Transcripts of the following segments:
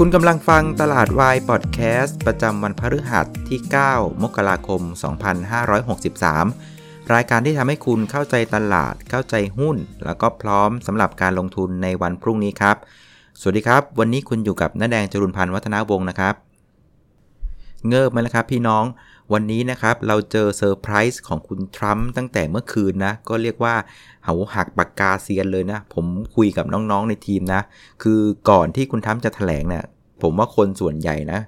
คุณกำลังฟังตลาดวายพอดแคสต์ประจำวันพฤหัสที่ 9 มกราคม 2563 รายการที่ทำให้คุณเข้าใจตลาด เข้าใจหุ้น แล้วก็พร้อมสำหรับการลงทุนในวันพรุ่งนี้ครับ สวัสดีครับ วันนี้คุณอยู่กับน้าแดงจรุนพันธ์วัฒนาวงศ์นะครับ เงิบไหมล่ะครับพี่น้อง วันนี้นะครับเราเจอเซอร์ไพรส์ของคุณทรัมป์ตั้งแต่เมื่อคืนนะ ก็เรียกว่าเหาหักปากกาเซียนเลยนะ ผมคุยกับน้องๆในทีมนะ คือก่อนที่คุณทรัมป์จะถแถลงเนะี่ยผมว่าคนส่วนใหญ่นะ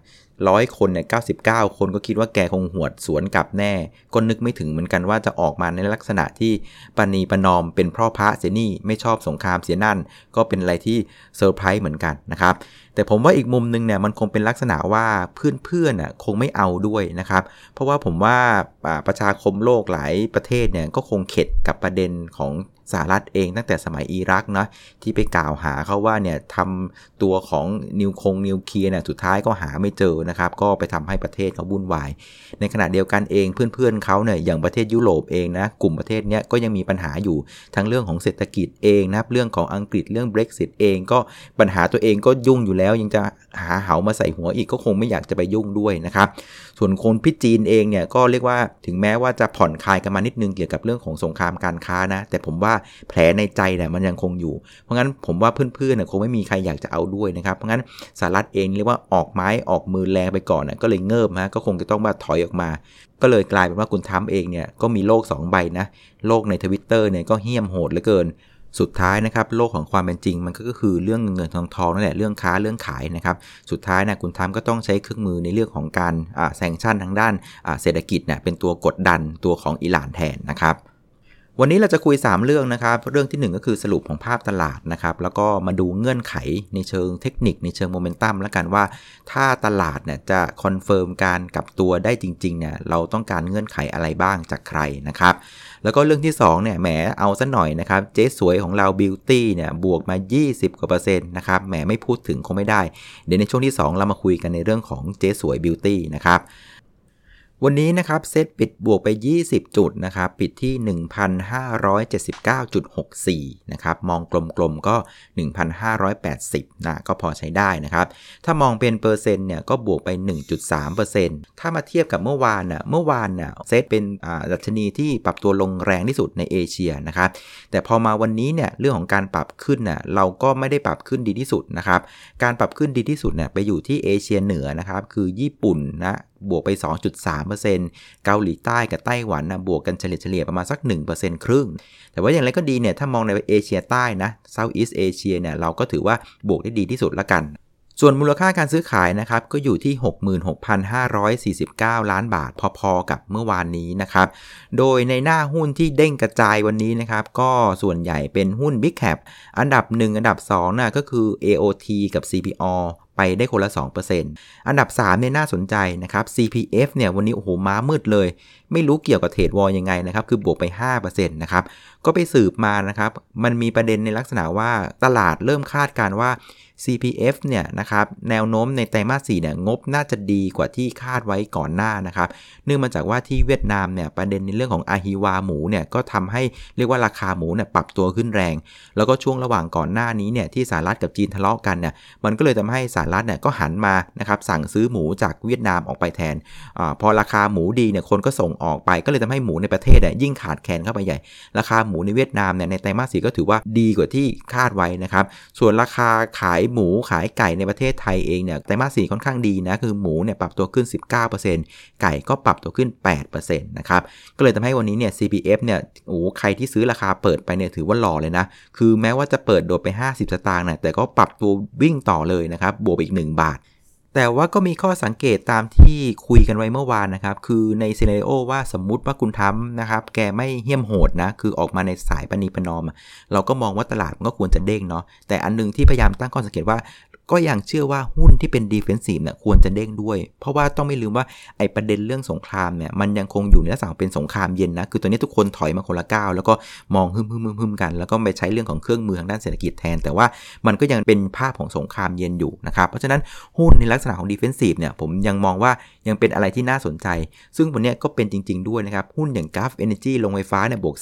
ร้อยคนเนี่ย99คนก็คิดว่าแกคงหวดสวนกลับแน่ ก็นึกไม่ถึงเหมือนกันว่าจะออกมาในลักษณะที่ปณีปนอมเป็นพ่อพระเสียนี่ไม่ชอบสงครามเสียนั่น ก็เป็นอะไรที่เซอร์ไพรส์เหมือนกันนะครับ แต่ผมว่าอีกมุมนึงเนี่ยมันคงเป็นลักษณะว่าเพื่อนๆน่ะคงไม่เอาด้วยนะครับ เพราะว่าผมว่าประชาคมโลกหลายประเทศเนี่ยก็คงเข็ดกับประเด็นของ สหรัฐเองตั้งแต่สมัยอิรักนะที่ไปกล่าวหาเขาว่าเนี่ยทำตัวของนิวคงนิวเคลียร์เนี่ยสุดท้ายก็หาไม่เจอนะครับ ก็ไปทำให้ประเทศเขาวุ่นวาย ในขณะเดียวกันเองเพื่อนๆเขาเนี่ยอย่างประเทศยุโรปเองนะกลุ่มประเทศนี้ก็ยังมีปัญหาอยู่ทั้งเรื่องของเศรษฐกิจเองนะเรื่องของอังกฤษเรื่อง Brexit เองก็ปัญหาตัวเองก็ยุ่งอยู่แล้ว ยังจะหาเหามาใส่หัวอีกก็คงไม่อยากจะไปยุ่งด้วยนะครับส่วนคนพิจีนเองเนี่ยก็เรียกว่าถึงแม้ว่าจะผ่อนคลายกันมานิดนึงเกี่ยวกับเรื่องของสงครามการค้านะแต่ผมว่าแผลในใจเนี่ยมันยังคงอยู่ เพราะงั้นผมว่าเพื่อนๆเนี่ยคงไม่มีใครอยากจะเอาด้วยนะครับเพราะงั้นสหรัฐเองเรียกว่าออกไม้ออกมือแรงไปก่อนนะก็เลยเงิบฮะก็คงจะต้องมาถอยออกมา ก็เลยกลายเป็นว่าคุณทัมเองเนี่ยก็มีโลก 2 ใบนะโลกในทวิตเตอร์เนี่ยก็เฮี้ยมโหดเหลือเกินสุดท้ายนะครับโลกของความเป็นจริงมันก็คือเรื่องเงินทองทองนั่นแหละเรื่องค้าเรื่องขายนะครับสุดท้ายนะคุณทัมก็ต้องใช้เครื่องมือในเรื่องของการsanction ทางด้านเศรษฐกิจเนี่ยเป็นตัวกดดันตัวของอิหร่านแทนนะครับ วันนี้เราจะคุย 3 เรื่องนะครับ เรื่องที่ 1 ก็คือสรุปของภาพตลาดนะครับ แล้วก็มาดูเงื่อนไขในเชิงเทคนิคในเชิงโมเมนตัมแล้วกันว่า ถ้าตลาดเนี่ยจะ confirm การกลับตัวได้จริงๆเนี่ยเราต้องการเงื่อนไขอะไรบ้างจากใครนะครับ แล้วก็เรื่องที่2เนี่ยแหมเอาซะหน่อยนะครับ เจ๊สวยของเรา BEAUTY เนี่ยบวกมา 20กว่าเปอร์เซ็นต์นะครับแหมไม่พูดถึงคงไม่ได้ เดี๋ยวในช่วงที่ 2 เรามาคุยกันในเรื่องของเจ๊สวยบิวตี้นะครับ วันนี้นะครับเซตปิดบวกไป 20 จุดนะครับปิดที่ 1,579.64 นะครับมองกลมๆก็ 1,580 นะก็พอใช้ได้นะครับ ถ้ามองเป็นเปอร์เซ็นต์เนี่ยก็บวกไป 1.3%ถ้ามาเทียบกับเมื่อวานน่ะเมื่อวานน่ะเซตเป็นดัชนีที่ปรับตัวลงแรงที่สุดในเอเชียนะครับแต่พอมาวันนี้เนี่ยเรื่องของการปรับขึ้นน่ะเราก็ไม่ได้ปรับขึ้นดีที่สุดนะครับการปรับขึ้นดีที่สุดเนี่ยไปอยู่ที่เอเชียเหนือนะครับคือญี่ปุ่นนะบวกไป 2.3%เกาหลีใต้กับไต้หวันนะบวกกันเฉลี่ยเฉลี่ยประมาณสัก 1%ครึ่ง แต่ว่าอย่างไรก็ดีเนี่ยถ้ามองในเอเชียใต้นะเซาท์อีสเอเชียเนี่ยเราก็ถือว่าบวกได้ดีที่สุดละกัน ส่วนมูลค่าการซื้อขายนะครับก็อยู่ที่ 66,549 ล้านบาทพอๆกับเมื่อวานนี้นะครับโดยในหน้าหุ้นที่เด้งกระจายวันนี้นะครับก็ส่วนใหญ่เป็นหุ้น Big Cap อันดับ 1 อันดับ2นะก็คือ AOT กับ CPO ไปได้คนละ 2%อันดับ 3 เนี่ยน่าสนใจนะครับ CPF เนี่ยวันนี้โอ้โหม้ามืดเลย ไม่รู้เกี่ยวกับเทรดวอลยังไงนะครับ คือบวกไป 5%นะครับ ก็ไปสืบมานะครับ มันมีประเด็นในลักษณะว่าตลาดเริ่มคาดการว่า CPF เนี่ยนะครับแนวโน้มในไตรมาส4เนี่ยงบน่าจะดีกว่าที่คาดไว้ก่อนหน้านะครับเนื่องมาจากว่าที่เวียดนามเนี่ยประเด็นในเรื่องของอาฮิวาหมูเนี่ยก็ทำให้เรียกว่าราคาหมูเนี่ยปรับตัวขึ้นแรง แล้วก็ช่วงระหว่างก่อนหน้านี้เนี่ยที่สหรัฐกับจีนทะเลาะกันเนี่ยมันก็เลยทำให้สหรัฐเนี่ยก็หันมานะครับสั่งซื้อหมูจากเวียดนามออกไปแทนอพอราคาหมูดีเนี่ยคนก็ส่งออกไป ก็เลยทำให้หมูในประเทศเนี่ยยิ่งขาดแคลนเข้าไปใหญ่ ราคาหมูในเวียดนามเนี่ยในไตรมาสสีก็ถือว่าดีกว่าที่คาดไว้นะครับ ส่วนราคาขายหมูขายไก่ในประเทศไทยเองเนี่ยไตรมาสสีค่อนข้างดีนะคือหมูเนี่ยปรับตัวขึ้น 19%ไก่ก็ปรับตัวขึ้น 8%นะครับก็เลยทำให้วันนี้เนี่ย CPF เนี่ยโอ้ใครที่ซื้อราคาเปิดไปเนี่ยถือว่าหล่อเลยนะ คือแม้ว่าจะเปิดโดดไป 50 สตางค์นะแต่ก็ปรับตัววิ่งต่อเลยนะครับบวกอีก 1 บาท แต่ว่าก็มีข้อสังเกตตามที่คุยกันไว้เมื่อวานนะครับ คือใน scenario ว่าสมมุติว่าคุณทรัมป์นะครับ แกไม่เหี้ยมโหดนะ คือออกมาในสายประนีประนอม เราก็มองว่าตลาดมันก็ควรจะเด้งเนาะ แต่อันนึงที่พยายามตั้งข้อสังเกตว่า ก็ยังเชื่อว่าหุ้นที่เป็น defensive เนี่ยควรจะเด้งด้วย เพราะว่าต้องไม่ลืมว่าไอ้ประเด็นเรื่องสงครามเนี่ยมันยังคงอยู่ในลักษณะเป็นสงครามเย็นนะคือตอนนี้ทุกคนถอยมาคนละก้าวแล้วก็มองฮึมฮึมฮึมฮึมกัน แล้วก็ไปใช้เรื่องของเครื่องมือทางด้านเศรษฐกิจแทน แต่ว่ามันก็ยังเป็นภาพของสงครามเย็นอยู่นะครับเพราะฉะนั้นหุ้นในลักษณะของ defensive เนี่ยผมยังมองว่ายังเป็นอะไรที่น่าสนใจ ซึ่งวันนี้ก็เป็นจริง ๆด้วยนะครับหุ้นอย่าง g าฟเอเนจีลงไฟฟ้าเนี่ยบวก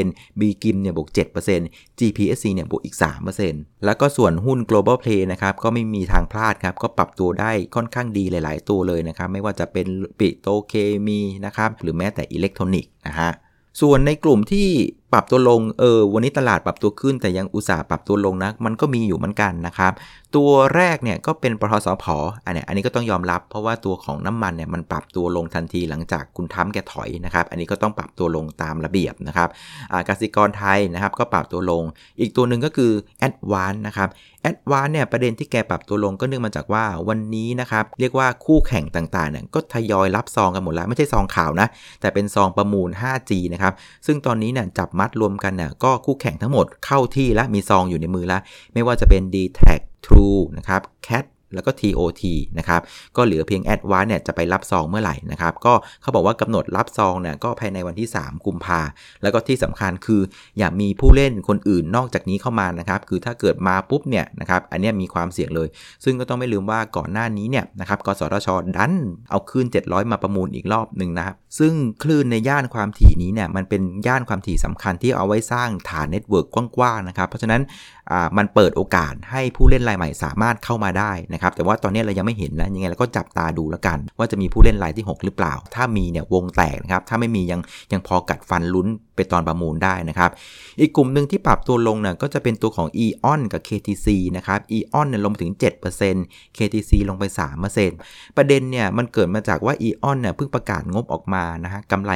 3% B กิมเนี่ยบวก 7% GPSC เนี่ยบวกอีก 3%แล้วก็ส่วนหุ้น global play นะครับก็ไม่มีทางพลาดครับ ก็ปรับตัวได้ค่อนข้างดีหลาย ๆ ตัวเลยนะครับ ไม่ว่าจะเป็นปิโตรเคมีนะครับ หรือแม้แต่อิเล็กทรอนิกส์นะฮะส่วนในกลุ่มที่ ปรับตัวลง เออ วันนี้ตลาดปรับตัวขึ้นแต่ยังอุตส่าห์ปรับตัวลงนะ มันก็มีอยู่เหมือนกันนะครับ ตัวแรกเนี่ยก็เป็นปตท.สผ. อันนี้อันนี้ก็ต้องยอมรับ เพราะว่าตัวของน้ำมันเนี่ยมันปรับตัวลงทันทีหลังจากคุณทรัมป์แกถอยนะครับ อันนี้ก็ต้องปรับตัวลงตามระเบียบนะครับกสิกรไทยนะครับก็ปรับตัวลง อีกตัวหนึ่งก็คือแอดวานซ์นะครับแอดวานซ์เนี่ยประเด็นที่แกปรับตัวลงก็เนื่องมาจากว่าวันนี้นะครับเรียกว่าคู่แข่งต่างๆเนี่ยก็ทยอยรับซองกันหมดแล้วไม่ใช่ซองข่าวนะแต่เป็นซองประมูล 5G นะครับซึ่งตอนนี้เนี่ยจับมัดรวมกันเนี่ยก็คู่แข่งทั้งหมดเข้าที่และมีซองอยู่ในมือแล้วไม่ว่าจะเป็น d t แท True นะครับ Cat แล้วก็ TOT นะครับก็เหลือเพียง a d v a n c e เนี่ยจะไปรับซองเมื่อไหร่นะครับก็เขาบอกว่ากำหนดรับซองเนี่ยก็ภายในวันที่ 3 กุมภาแล้วก็ที่สำคัญคืออย่ามีผู้เล่นคนอื่นนอกจากนี้เข้ามานะครับคือถ้าเกิดมาปุ๊บเนี่ยนะครับอันนี้มีความเสี่ยงเลย ซึ่งก็ต้องไม่ลืมว่าก่อนหน้านี้เนี่ยนะครับกสทชดันเอาคลื่น 700 มาประมูลอีกรอบหนึ่งนะครับซึ่งคลื่นในย่านความถี่นี้เนี่ยมันเป็นย่านความถี่สำคัญที่เอาไว้สร้างฐาน network กว้างๆนะครับเพราะฉะนั้น มันเปิดโอกาสให้ผู้เล่นรายใหม่สามารถเข้ามาได้นะครับ แต่ว่าตอนนี้เรายังไม่เห็นนะยังไงเราก็จับตาดูแล้วกัน ว่าจะมีผู้เล่นรายที่ 6 หรือเปล่า ถ้ามีเนี่ยวงแตกนะครับถ้าไม่มียังยังพอกัดฟันลุ้น ไปตอนประมูลได้นะครับ อีกกลุ่มหนึ่งที่ปรับตัวลงเนี่ยก็จะเป็นตัวของ AEON กับ KTC นะครับ EON เนี่ยลงไปถึง 7% KTC ลงไป 3%ประเด็นเนี่ยมันเกิดมาจากว่า EON เนี่ยเพิ่งประกาศงบออกมานะฮะกำไร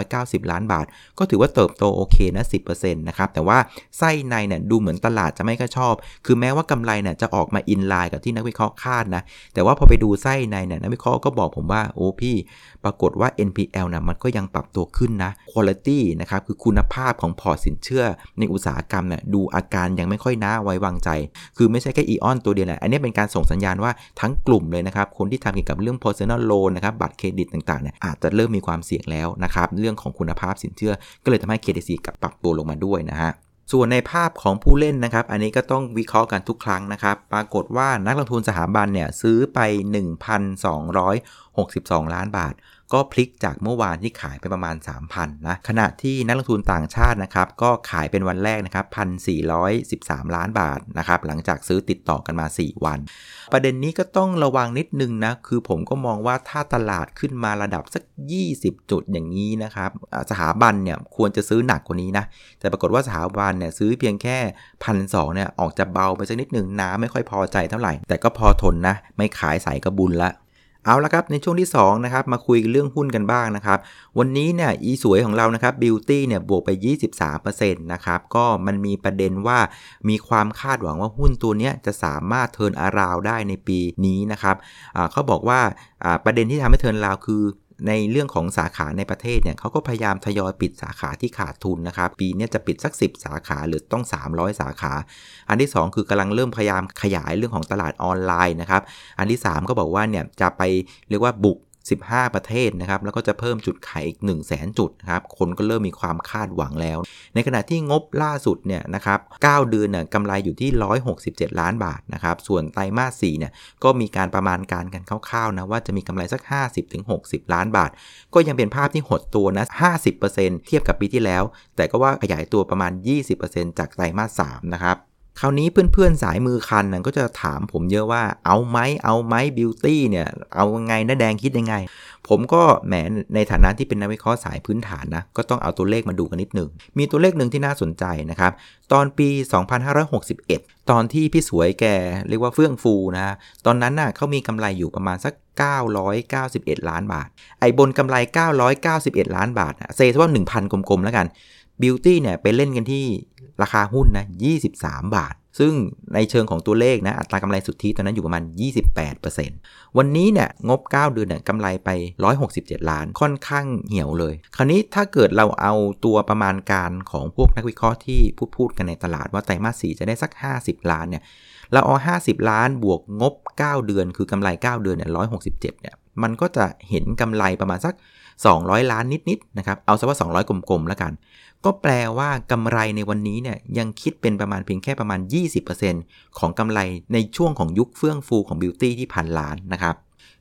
990 ล้านบาท ก็ถือว่าเติบโตโอเคนะ 10%นะครับแต่ว่าไส้ในเนี่ยดูเหมือนตลาดจะไม่ค่อยชอบ คือแม้ว่ากำไรเนี่ยจะออกมาอินไลน์กับที่นักวิเคราะห์คาดนะแต่ว่าพอไปดูไส้ในเนี่ยนักวิเคราะห์ก็บอกผมว่าโอ้พี่ ปรากฏว่า NPL นะมันก็ยังปรับตัวขึ้นนะ Quality นะครับคือคุณภาพของพอร์ตสินเชื่อในอุตสาหกรรมเนี่ยดูอาการยังไม่ค่อยน่าไว้วางใจ คือไม่ใช่แค่อีออนตัวเดียวแหละอันนี้เป็นการส่งสัญญาณว่าทั้งกลุ่มเลยนะครับ คนที่ทำเกี่ยวกับเรื่อง personal loan นะครับบัตรเครดิตต่างๆเนี่ยอาจจะเริ่มมีความเสี่ยงแล้วนะครับเรื่องของคุณภาพสินเชื่อ ก็เลยทำให้ KTC กับปรับตัวลงมาด้วยนะฮะส่วนในภาพของผู้เล่นนะครับ อันนี้ก็ต้องวิเคราะห์กันทุกครั้งนะครับ ปรากฏว่านักลงทุนสถาบันเนี่ยซื้อไป 1,262 ล้านบาท ก็พลิกจากเมื่อวานที่ขายไปประมาณ 3,000นะขณะที่นักลงทุนต่างชาตินะครับก็ขายเป็นวันแรกนะครับ1,413 ล้านบาทนะครับหลังจากซื้อติดต่อกันมา 4 วัน ประเด็นนี้ก็ต้องระวังนิดนึงนะคือผมก็มองว่าถ้าตลาดขึ้นมาระดับสัก 20 จุดอย่างนี้นะครับสถาบันเนี่ยควรจะซื้อหนักกว่านี้นะแต่ปรากฏว่าสถาบันเนี่ยซื้อเพียงแค่พันสเนี่ยออกจะเบาไปสักนิดหนึ่งน้าไม่ค่อยพอใจเท่าไหร่ แต่ก็พอทนนะ ไม่ขายใส่กระบุญละ เอาละครับ ในช่วงที่2นะครับมาคุยเรื่องหุ้นกันบ้างนะครับ วันนี้เนี่ยอีสวยของเรานะครับบิวตี้เนี่ยบวกไป 23%นะครับก็มันมีประเด็นว่ามีความคาดหวังว่าหุ้นตัวนี้จะสามารถเทินอาราวได้ในปีนี้นะครับเขาบอกว่าประเด็นที่ทำให้เทินราวคือ ในเรื่องของสาขาในประเทศเนี่ยเขาก็พยายามทยอยปิดสาขาที่ขาดทุนนะครับ ปีนี้จะปิดสัก 10 สาขาหรือต้อง 300 สาขา อันที่ 2 คือกำลังเริ่มพยายามขยายเรื่องของตลาดออนไลน์นะครับ อันที่ 3 ก็บอกว่าเนี่ยจะไปเรียกว่าบุก 15 ประเทศนะครับ แล้วก็จะเพิ่มจุดขายอีก 1 0 0 0 0แสนจุดนะครับ คนก็เริ่มมีความคาดหวังแล้ว ในขณะที่งบล่าสุดเนี่ยนะครับ 9 เดือนเนี่ยกำไรอยู่ที่ 167 ล้านบาทนะครับ ส่วนไตรมาส4เนี่ยก็มีการประมาณการกันคร่าวๆนะว่าจะมีกำไรสัก 50-60 ล้านบาท ก็ยังเป็นภาพที่หดตัวนะ 50%เทียบกับปีที่แล้ว แต่ก็ว่าขยายตัวประมาณ 20%จากไตรมาส3นะครับ คราวนี้เพื่อนๆสายมือคันนั่นก็จะถามผมเยอะว่าเอาไหมเอาไหมบิวตี้เนี่ยเอาไงนะแดงคิดยังไง ผมก็แหมในฐานะที่เป็นนักวิเคราะห์สายพื้นฐานนะก็ต้องเอาตัวเลขมาดูกันนิดหนึ่ง มีตัวเลขหนึ่งที่น่าสนใจนะครับ ตอนปี 2561 ตอนที่พี่สวยแกเรียกว่าเฟื่องฟูนะ ตอนนั้นน่ะเขามีกำไรอยู่ประมาณสัก 991 ล้านบาท ไอ้บนกำไร 991 ล้านบาทเซซว่า 1,000 กลมๆแล้วกันบิวตี้เนี่ยไปเล่นกันที่ ราคาหุ้นนะ 23 บาท ซึ่งในเชิงของตัวเลขนะ อัตรากำไรสุทธิตอนนั้นอยู่ประมาณ 28%วันนี้เนี่ยงบ 9 เดือนเนี่ยกำไรไป 167 ล้านค่อนข้างเหี่ยวเลย คราวนี้ถ้าเกิดเราเอาตัวประมาณการของพวกนักวิเคราะห์ที่พูดพูดกันในตลาดว่าไตรมาส 4 จะได้สัก 50 ล้านเนี่ยเราเอา 50 ล้านบวกงบ 9 เดือน คือกำไร 9 เดือนเนี่ย167เนี่ย มันก็จะเห็นกำไรประมาณสัก 200 ล้านนิดๆนะครับเอาซะว่า 200 กลมๆแล้วกัน ก็แปลว่ากำไรในวันนี้เนี่ยยังคิดเป็นประมาณเพียงแค่ประมาณ 20%ของกำไรในช่วงของยุคเฟื่องฟูของบิวตี้ที่พันล้านนะครับ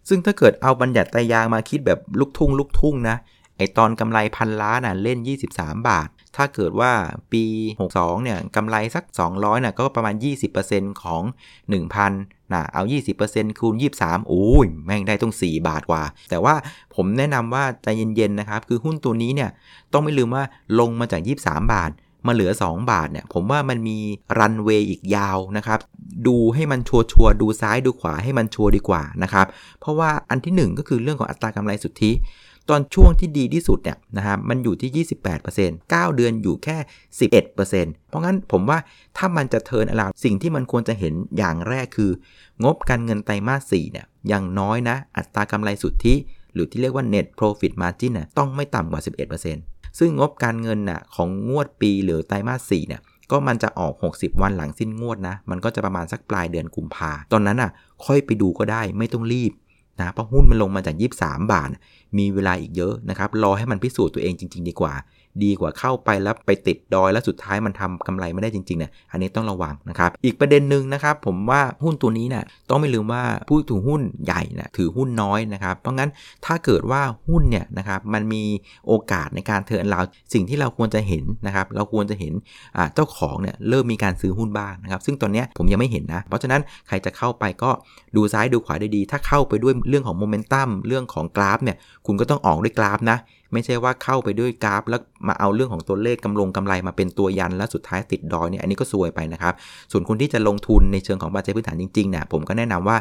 ซึ่งถ้าเกิดเอาบัญญัติตายางมาคิดแบบลุกทุ่งลุกทุ่งนะไอตอนกำไรพันล้านน่ะเล่น 23 บาท ถ้าเกิดว่าปี 62 เนี่ยกำไรสัก 200น่ะก็ประมาณ 20%ของ 1,000นะเอา 20%คูณ 23 โอ้ย แม่งได้ต้อง 4 บาทกว่า แต่ว่าผมแนะนำว่าใจเย็น ๆ นะครับ คือหุ้นตัวนี้เนี่ย ต้องไม่ลืมว่าลงมาจาก 23 บาท มาเหลือ 2 บาทเนี่ย ผมว่ามันมีรันเวย์อีกยาวนะครับ ดูให้มันชัวร์ดูซ้ายดูขวาให้มันชัวร์ดีกว่านะครับ เพราะว่าอันที่ 1 ก็คือเรื่องของอัตรากำไรสุทธิ ตอนช่วงที่ดีที่สุดเนี่ยนะครับมันอยู่ที่ 28% 9 เดือนอยู่แค่ 11%เพราะงั้นผมว่าถ้ามันจะเทินอลาวสิ่งที่มันควรจะเห็นอย่างแรกคือ งบการเงินไตรมาส4เนี่ยอย่างน้อยนะ อัตรากำไรสุทธิหรือที่เรียกว่า net profit margin น่ะต้องไม่ต่ำกว่า 11%ซึ่งงบการเงินน่ะของงวดปีหรือไตรมาส4เนี่ยก็มันจะออก 60 วันหลังสิ้นงวดนะ มันก็จะประมาณสักปลายเดือนกุมภาตอนนั้นอะ ค่อยไปดูก็ได้ไม่ต้องรีบ นะเพราะหุ้นมันลงมาจาก 23 บาท มีเวลาอีกเยอะนะครับ รอให้มันพิสูจน์ตัวเองจริง ๆ ดีกว่า ดีกว่าเข้าไปแล้วไปติดดอยแล้วสุดท้ายมันทำกำไรไม่ได้จริงๆเนี่ยอันนี้ต้องระวังนะครับ อีกประเด็นหนึ่งนะครับผมว่าหุ้นตัวนี้เนี่ยต้องไม่ลืมว่าผู้ถือหุ้นใหญ่นะถือหุ้นน้อยนะครับ เพราะงั้นถ้าเกิดว่าหุ้นเนี่ยนะครับมันมีโอกาสในการเทิร์นเราสิ่งที่เราควรจะเห็นนะครับเราควรจะเห็นเจ้าของเนี่ยเริ่มมีการซื้อหุ้นบ้างนะครับ ซึ่งตอนนี้ผมยังไม่เห็นนะ เพราะฉะนั้นใครจะเข้าไปก็ดูซ้ายดูขวาได้ดี ถ้าเข้าไปด้วยเรื่องของโมเมนตัมเรื่องของกราฟเนี่ยคุณก็ต้องออกด้วยกราฟนะไม่ใช่ว่าเข้าไปด้วยกราฟ แล้วมาเอาเรื่องของตัวเลขกำลงกำไรมาเป็นตัวยันแล้วสุดท้ายติดดอยเนี่ยอันนี้ก็ซวยไปนะครับ ส่วนคนที่จะลงทุนในเชิงของปัจจัยพื้นฐานจริงๆเนี่ยผมก็แนะนำว่า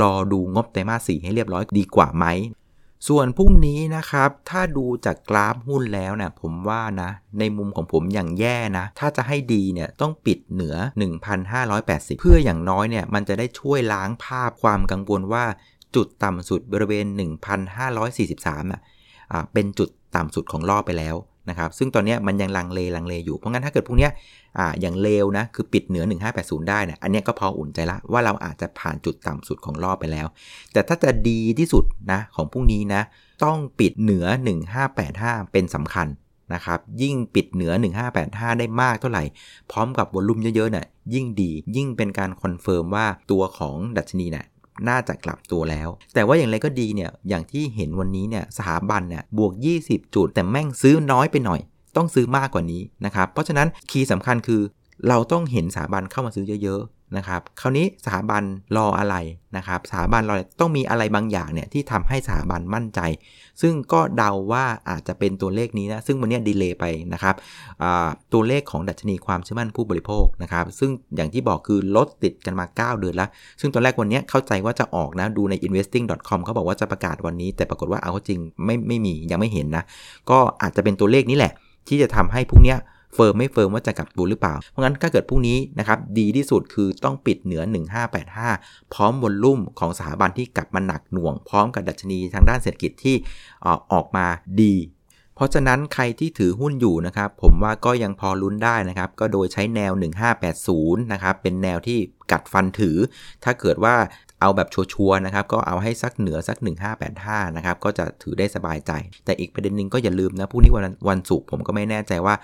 รอดูงบไตรมาสสี่ให้เรียบร้อยดีกว่าไหมส่วนพรุ่งนี้นะครับ ถ้าดูจากกราฟหุ้นแล้วเนี่ยผมว่านะ ในมุมของผมอย่างแย่นะ ถ้าจะให้ดีเนี่ยต้องปิดเหนือ 1,580 เพื่ออย่างน้อยเนี่ย มันจะได้ช่วยล้างภาพความกังวลว่าจุดต่ำสุดบริเวณ 1,543อะ เป็นจุดต่ำสุดของรอบไปแล้วนะครับซึ่งตอนนี้มันยังลังเลลังเลอยู่ เพราะงั้นถ้าเกิดพวกนี้ออย่างเลวนะคือปิดเหนือ 1580 ได้นะอันนี้ก็พออุ่นใจละว่าเราอาจจะผ่านจุดต่ำสุดของรอบไปแล้ว แต่ถ้าจะดีที่สุดนะของพวกนี้นะต้องปิดเหนือ 1585 เป็นสำคัญนะครับยิ่งปิดเหนือ 1585 ได้มากเท่าไหร่ พร้อมกับวอลุ่มเยอะๆนะ่ยยิ่งดียิ่งเป็นการ confirm ว่าตัวของดัชนีเนี่ย น่าจะกลับตัวแล้ว แต่ว่าอย่างไรก็ดีเนี่ยอย่างที่เห็นวันนี้เนี่ยสถาบันเนี่ยบวก 20 จุด แต่แม่งซื้อน้อยไปหน่อย ต้องซื้อมากกว่านี้นะครับเพราะฉะนั้น key สำคัญคือเราต้องเห็นสถาบันเข้ามาซื้อเยอะ นะครับคราวนี้สถาบันรออะไรนะครับสถาบันรอต้องมีอะไรบางอย่างเนี่ยที่ทำให้สถาบันมั่นใจ ซึ่งก็เดาว่าอาจจะเป็นตัวเลขนี้นะซึ่งวันนี้ delay ไปนะครับตัวเลขของดัชนีความเชื่อมั่นผู้บริโภคนะครับซึ่งอย่างที่บอกคือลดติดกันมา 9 เดือนแล้ว ซึ่งตอนแรกวันนี้เข้าใจว่าจะออกนะดูใน investing.com เขาบอกว่าจะประกาศวันนี้ แต่ปรากฏว่าเอาจริงไม่ไม่มียังไม่เห็นนะก็อาจจะเป็นตัวเลขนี้แหละ ที่จะทำให้พวกเนี้ย firm ไม่ firm ว่าจะกลับตัวหรือเปล่า เพราะงั้นถ้าเกิดพรุ่งนี้นะครับดีที่สุดคือต้องปิดเหนือ 1585 พร้อม volume ของสถาบันที่กลับมาหนักหน่วง พร้อมกับดัชนีทางด้านเศรษฐกิจที่ออกมาดีเพราะฉะนั้นใครที่ถือหุ้นอยู่นะครับผมว่าก็ยังพอลุ้นได้นะครับก็โดยใช้แนว 1580 นะครับเป็นแนวที่กัดฟันถือ ถ้าเกิดว่า เอาแบบชัวร์นะครับ ก็เอาให้สักเหนือสัก 1585 นะครับ ก็จะถือได้สบายใจ แต่อีกประเด็นหนึ่งก็อย่าลืมนะพรุ่งนี้วันวันศุกร์ผมก็ไม่แน่ใจว่า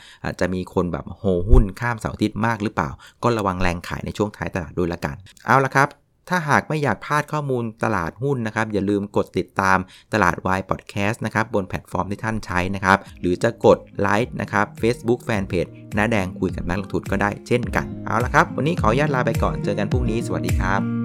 จะมีคนแบบโฮหุ้นข้ามเสาร์อาทิตย์มากหรือเปล่า ก็ระวังแรงขายในช่วงท้ายตลาดด้วยละกัน เอาละครับถ้าหากไม่อยากพลาดข้อมูลตลาดหุ้นนะครับ อย่าลืมกดติดตามตลาดวายพอดแคสต์นะครับบนแพลตฟอร์มที่ท่านใช้นะครับ หรือจะกดไลค์นะครับ Facebook Fanpage น้าแดงคุยกับนักลงทุนก็ได้เช่นกัน เอาละครับ วันนี้ขออนุญาตลาไปก่อนเจอกันพรุ่งนี้สวัสดีครับ